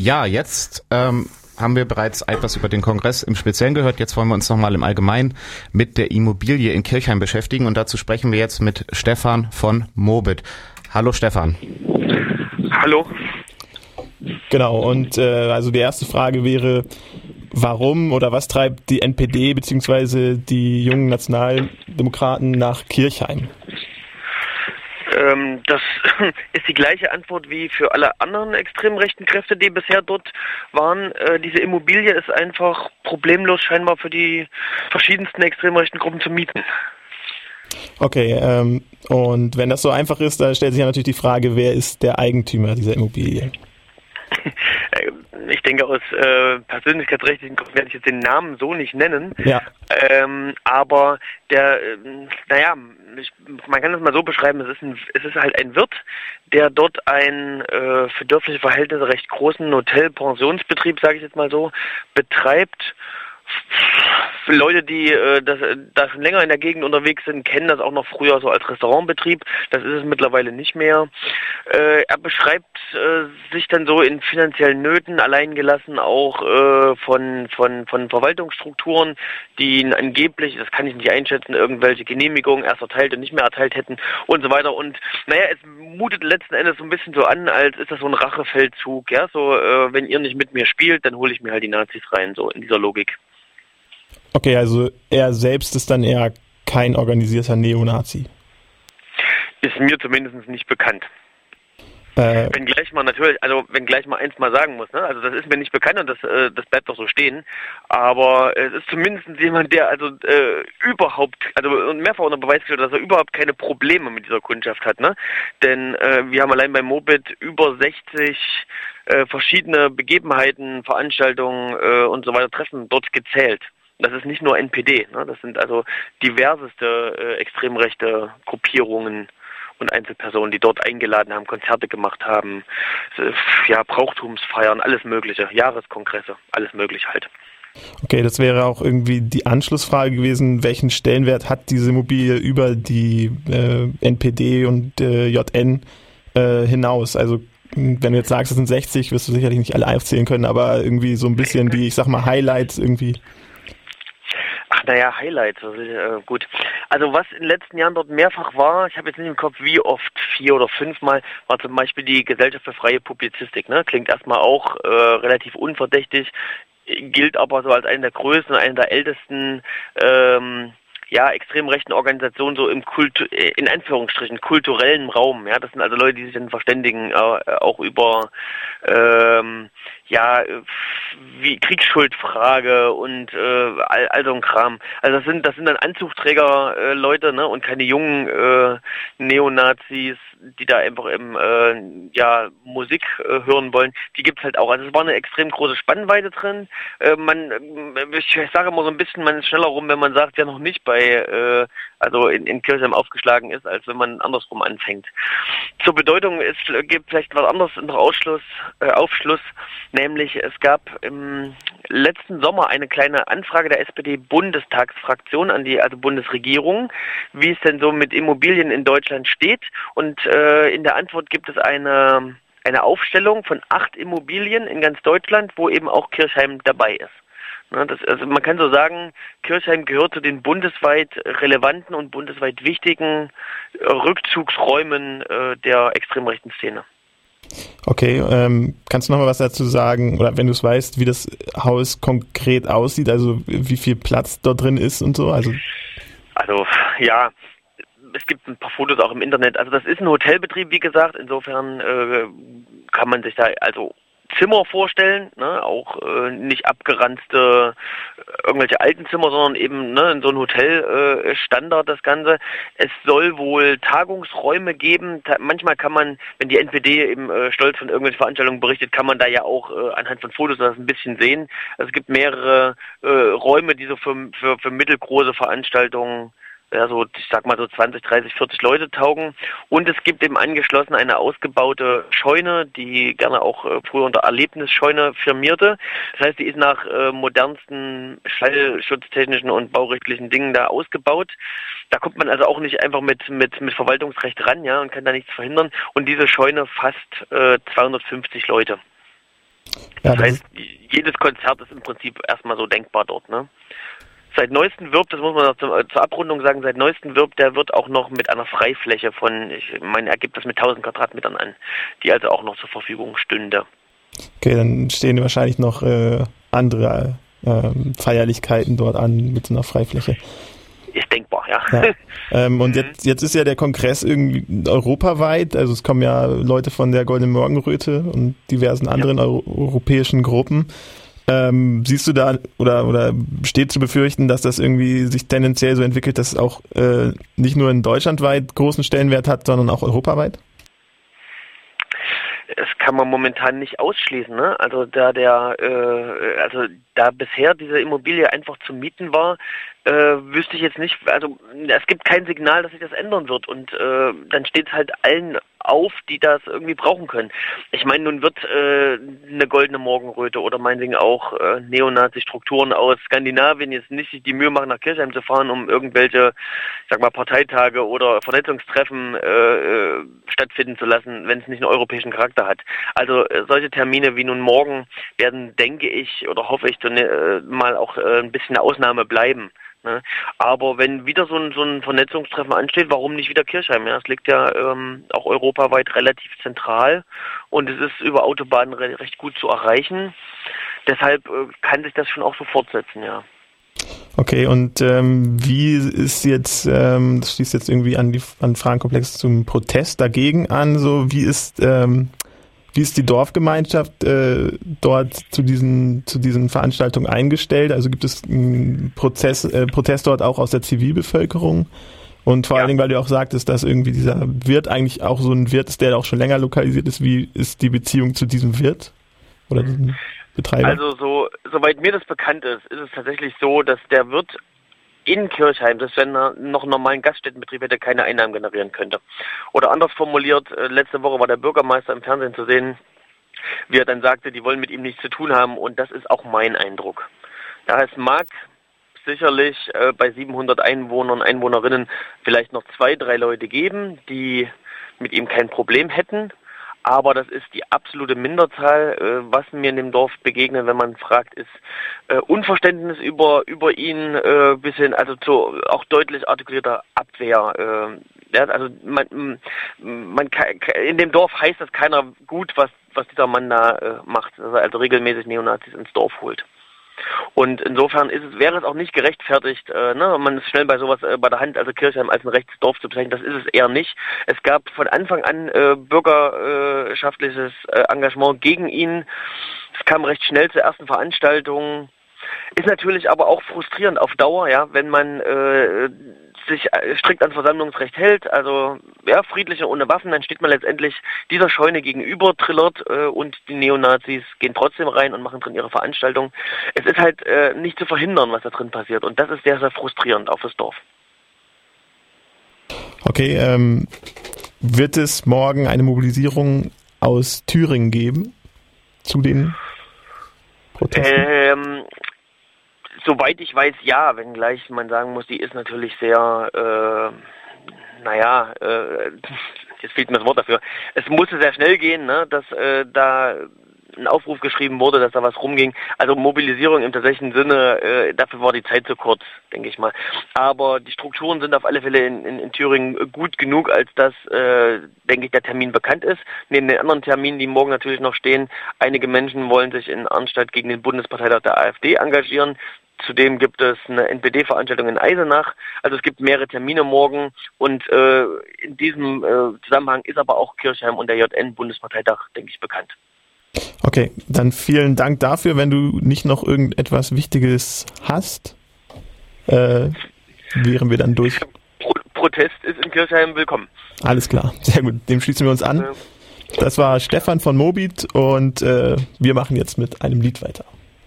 Ja, jetzt ähm, haben wir bereits etwas über den Kongress im Speziellen gehört. Jetzt wollen wir uns nochmal im Allgemeinen mit der Immobilie in Kirchheim beschäftigen und dazu sprechen wir jetzt mit Stefan von Mobit. Hallo Stefan. Hallo. Genau, und äh, also die erste Frage wäre, warum oder was treibt die NPD bzw. die jungen Nationaldemokraten nach Kirchheim? Ähm, das ist die gleiche Antwort wie für alle anderen extrem rechten Kräfte, die bisher dort waren. Äh, diese Immobilie ist einfach problemlos scheinbar für die verschiedensten extrem rechten Gruppen zu mieten. Okay, ähm, und wenn das so einfach ist, dann stellt sich ja natürlich die Frage, wer ist der Eigentümer dieser Immobilie? ich denke, aus äh, persönlichkeitsrechtlichen Gründen werde ich jetzt den Namen so nicht nennen. Ja. Ähm, aber der, äh, naja, ich, man kann das mal so beschreiben, es ist, ein, es ist halt ein Wirt, der dort einen äh, für dörfliche Verhältnisse recht großen Hotel-Pensionsbetrieb, sage ich jetzt mal so, betreibt für Leute, die äh, das, da schon länger in der Gegend unterwegs sind, kennen das auch noch früher so als Restaurantbetrieb. Das ist es mittlerweile nicht mehr. Äh, er beschreibt äh, sich dann so in finanziellen Nöten, alleingelassen auch äh, von, von, von Verwaltungsstrukturen, die ihn angeblich, das kann ich nicht einschätzen, irgendwelche Genehmigungen erst erteilt und nicht mehr erteilt hätten und so weiter. Und naja, es mutet letzten Endes so ein bisschen so an, als ist das so ein Rachefeldzug. Ja, so wenn ihr nicht mit mir spielt, dann hole ich mir halt die Nazis rein, so in dieser Logik. Okay, also er selbst ist dann eher kein organisierter Neonazi. Ist mir zumindest nicht bekannt. Äh, wenn gleich mal natürlich, also wenn gleich mal eins mal sagen muss, ne? Also das ist mir nicht bekannt und das, äh, das bleibt doch so stehen. Aber es ist zumindest jemand, der also äh, überhaupt, also mehrfach unter Beweis gestellt, dass er überhaupt keine Probleme mit dieser Kundschaft hat, ne? Denn äh, wir haben allein bei Mobit über 60 äh, verschiedene Begebenheiten, Veranstaltungen äh, und so weiter Treffen dort gezählt. Das ist nicht nur NPD, ne? das sind also diverseste äh, extrem rechte Gruppierungen und Einzelpersonen, die dort eingeladen haben, Konzerte gemacht haben, äh, ja, Brauchtumsfeiern, alles Mögliche, Jahreskongresse, alles Mögliche halt. Okay, das wäre auch irgendwie die Anschlussfrage gewesen, welchen Stellenwert hat diese Immobilie über die äh, NPD und äh, JN äh, hinaus? Also wenn du jetzt sagst, es sind 60, wirst du sicherlich nicht alle aufzählen können, aber irgendwie so ein bisschen wie, ich sag mal, Highlights irgendwie. Naja, Highlights, äh, gut. Also was in den letzten Jahren dort mehrfach war, ich habe jetzt nicht im Kopf, wie oft, vier oder fünfmal, war zum Beispiel die Gesellschaft für freie Publizistik. Ne? Klingt erstmal auch äh, relativ unverdächtig, gilt aber so als eine der größten, eine der ältesten ähm, ja, extrem rechten Organisationen so im Kult, in Anführungsstrichen, kulturellen Raum. Ja, das sind also Leute, die sich dann verständigen, äh, auch über ähm, ja, wie Kriegsschuldfrage und äh, all, all so ein Kram. Also das sind das sind dann Anzugträger äh, Leute, ne, und keine jungen äh, Neonazis, die da einfach im äh, ja Musik äh, hören wollen. Die gibt's halt auch. Also es war eine extrem große Spannweite drin. Äh, man, äh, ich sage immer so ein bisschen, man ist schneller rum, wenn man sagt, ja noch nicht bei äh, also in, in Kirchheim aufgeschlagen ist, als wenn man andersrum anfängt. Zur Bedeutung ist gibt vielleicht was anderes noch Ausschluss, äh, Aufschluss. Nämlich es gab im letzten Sommer eine kleine Anfrage der SPD-Bundestagsfraktion an die also Bundesregierung, wie es denn so mit Immobilien in Deutschland steht. Und äh, in der Antwort gibt es eine eine Aufstellung von acht Immobilien in ganz Deutschland, wo eben auch Kirchheim dabei ist. Das, also man kann so sagen, Kirchheim gehört zu den bundesweit relevanten und bundesweit wichtigen Rückzugsräumen äh, der extrem rechten Szene. Okay, ähm, kannst du noch mal was dazu sagen, oder wenn du es weißt, wie das Haus konkret aussieht, also wie viel Platz dort drin ist und so? Also, also ja, es gibt ein paar Fotos auch im Internet. Also das ist ein Hotelbetrieb, wie gesagt. Insofern äh, kann man sich da also Zimmer vorstellen, ne? auch äh, nicht abgeranzte äh, irgendwelche alten Zimmer, sondern eben ne, in so ein Hotel äh, Standard das Ganze. Es soll wohl Tagungsräume geben. Ta manchmal kann man, wenn die NPD eben äh, stolz von irgendwelchen Veranstaltungen berichtet, kann man da ja auch äh, anhand von Fotos das ein bisschen sehen. Also es gibt mehrere äh, Räume, die so für, für, für mittelgroße Veranstaltungen ja, so, ich sag mal so 20, 30, 40 Leute taugen. Und es gibt eben angeschlossen eine ausgebaute Scheune, die gerne auch äh, früher unter Erlebnisscheune firmierte. Das heißt, die ist nach äh, modernsten schallschutztechnischen und baurechtlichen Dingen da ausgebaut. Da kommt man also auch nicht einfach mit, mit, mit Verwaltungsrecht ran, ja, und kann da nichts verhindern. Und diese Scheune fasst äh, 250 Leute. Ja, das, das heißt, jedes Konzert ist im Prinzip erstmal so denkbar dort, ne? Seit neuestem wirbt, das muss man zur, zur, Abrundung sagen, seit neuestem wirbt, der wird auch noch mit einer Freifläche von, ich meine, er gibt das mit 1000 Quadratmetern an, die also auch noch zur Verfügung stünde. Okay, dann stehen wahrscheinlich noch äh, andere äh, Feierlichkeiten dort an mit so einer Freifläche. Ist denkbar, ja. ja. Ähm, und mhm. jetzt, jetzt ist ja der Kongress irgendwie europaweit, also es kommen ja Leute von der Goldenen Morgenröte und diversen anderen ja. europäischen Gruppen. Ähm, siehst du da oder oder steht zu befürchten, dass das irgendwie sich tendenziell so entwickelt, dass es auch äh, nicht nur in Deutschland weit großen Stellenwert hat, sondern auch europaweit? Das kann man momentan nicht ausschließen. Ne? Also da der, äh, also da bisher diese Immobilie einfach zu mieten war, äh, wüsste ich jetzt nicht. Also es gibt kein Signal, dass sich das ändern wird und äh, dann steht es halt allen auf, die das irgendwie brauchen können. Ich meine, nun wird äh, eine goldene Morgenröte oder meinetwegen auch äh, Neonazi-Strukturen aus Skandinavien jetzt nicht sich die Mühe machen, nach Kirchheim zu fahren, um irgendwelche, sag mal, Parteitage oder Vernetzungstreffen äh, äh, stattfinden zu lassen, wenn es nicht einen europäischen Charakter hat. Also äh, solche Termine wie nun morgen werden, denke ich oder hoffe ich, äh, mal auch ein bisschen eine Ausnahme bleiben. Ne? Aber wenn wieder so ein, so ein Vernetzungstreffen ansteht, warum nicht wieder Kirchheim? Ja, es liegt ja ähm, auch europaweit relativ zentral und es ist über Autobahnen re recht gut zu erreichen. Deshalb äh, kann sich das schon auch so fortsetzen, ja. Okay, und ähm, wie ist jetzt, ähm, das schließt jetzt irgendwie an die an Fragenkomplex zum Protest dagegen an, so wie ist ähm, wie ist die Dorfgemeinschaft äh, dort zu diesen, zu diesen Veranstaltungen eingestellt? Also gibt es einen Prozess, äh, Protest dort auch aus der Zivilbevölkerung? Und vor ja. allen Dingen, weil du auch sagtest, dass irgendwie dieser Wirt eigentlich auch so ein Wirt ist, der auch schon länger lokalisiert ist. Wie ist die Beziehung zu diesem Wirt oder diesem Betreiber? Also so, soweit mir das bekannt ist, ist es tatsächlich so, dass der Wirt in Kirchheim, dass wenn er noch einen normalen Gaststättenbetrieb hätte, keine Einnahmen generieren könnte. Oder anders formuliert, äh, letzte Woche war der Bürgermeister im Fernsehen zu sehen, wie er dann sagte, die wollen mit ihm nichts zu tun haben und das ist auch mein Eindruck. Ja, es mag sicherlich äh, bei 700 Einwohnern, Einwohnerinnen vielleicht noch zwei, drei Leute geben, die mit ihm kein Problem hätten aber das ist die absolute Minderzahl. Äh, was mir in dem Dorf begegnet, wenn man fragt, ist äh, Unverständnis über über ihn äh, bis also zu auch deutlich artikulierter Abwehr. Äh, ja, also man, man kann, in dem Dorf heißt das keiner gut, was was dieser Mann da äh, macht, dass er also regelmäßig Neonazis ins Dorf holt. Und insofern es, wäre es auch nicht gerechtfertigt, äh, ne, man ist schnell bei sowas äh, bei der Hand, also Kirchheim als ein Rechtsdorf zu bezeichnen, das ist es eher nicht. Es gab von Anfang an äh, bürgerschaftliches äh, Engagement gegen ihn. Es kam recht schnell zur ersten Veranstaltung. Ist natürlich aber auch frustrierend auf Dauer, ja, wenn man äh, sich äh, strikt ans Versammlungsrecht hält, also ja, friedlich und ohne Waffen, dann steht man letztendlich dieser Scheune gegenüber, trillert äh, und die Neonazis gehen trotzdem rein und machen drin ihre Veranstaltung. Es ist halt äh, nicht zu verhindern, was da drin passiert und das ist sehr, sehr frustrierend, auch fürs Dorf. Okay, ähm, wird es morgen eine Mobilisierung aus Thüringen geben zu den Protesten? Ähm, Soweit ich weiß, ja, wenngleich man sagen muss, die ist natürlich sehr, äh, naja, äh, jetzt fehlt mir das Wort dafür. Es musste sehr schnell gehen, ne, dass äh, da ein Aufruf geschrieben wurde, dass da was rumging. Also Mobilisierung im tatsächlichen Sinne, äh, dafür war die Zeit zu kurz, denke ich mal. Aber die Strukturen sind auf alle Fälle in, in, in Thüringen gut genug, als dass, äh, denke ich, der Termin bekannt ist. Neben den anderen Terminen, die morgen natürlich noch stehen, einige Menschen wollen sich in Arnstadt gegen den Bundesparteitag der AfD engagieren. Zudem gibt es eine NPD-Veranstaltung in Eisenach. Also es gibt mehrere Termine morgen und äh, in diesem äh, Zusammenhang ist aber auch Kirchheim und der JN-Bundesparteitag, denke ich, bekannt. Okay, dann vielen Dank dafür. Wenn du nicht noch irgendetwas Wichtiges hast, äh, wären wir dann durch. Pro Protest ist in Kirchheim willkommen. Alles klar, sehr gut. Dem schließen wir uns an. Das war Stefan von Mobit und äh, wir machen jetzt mit einem Lied weiter.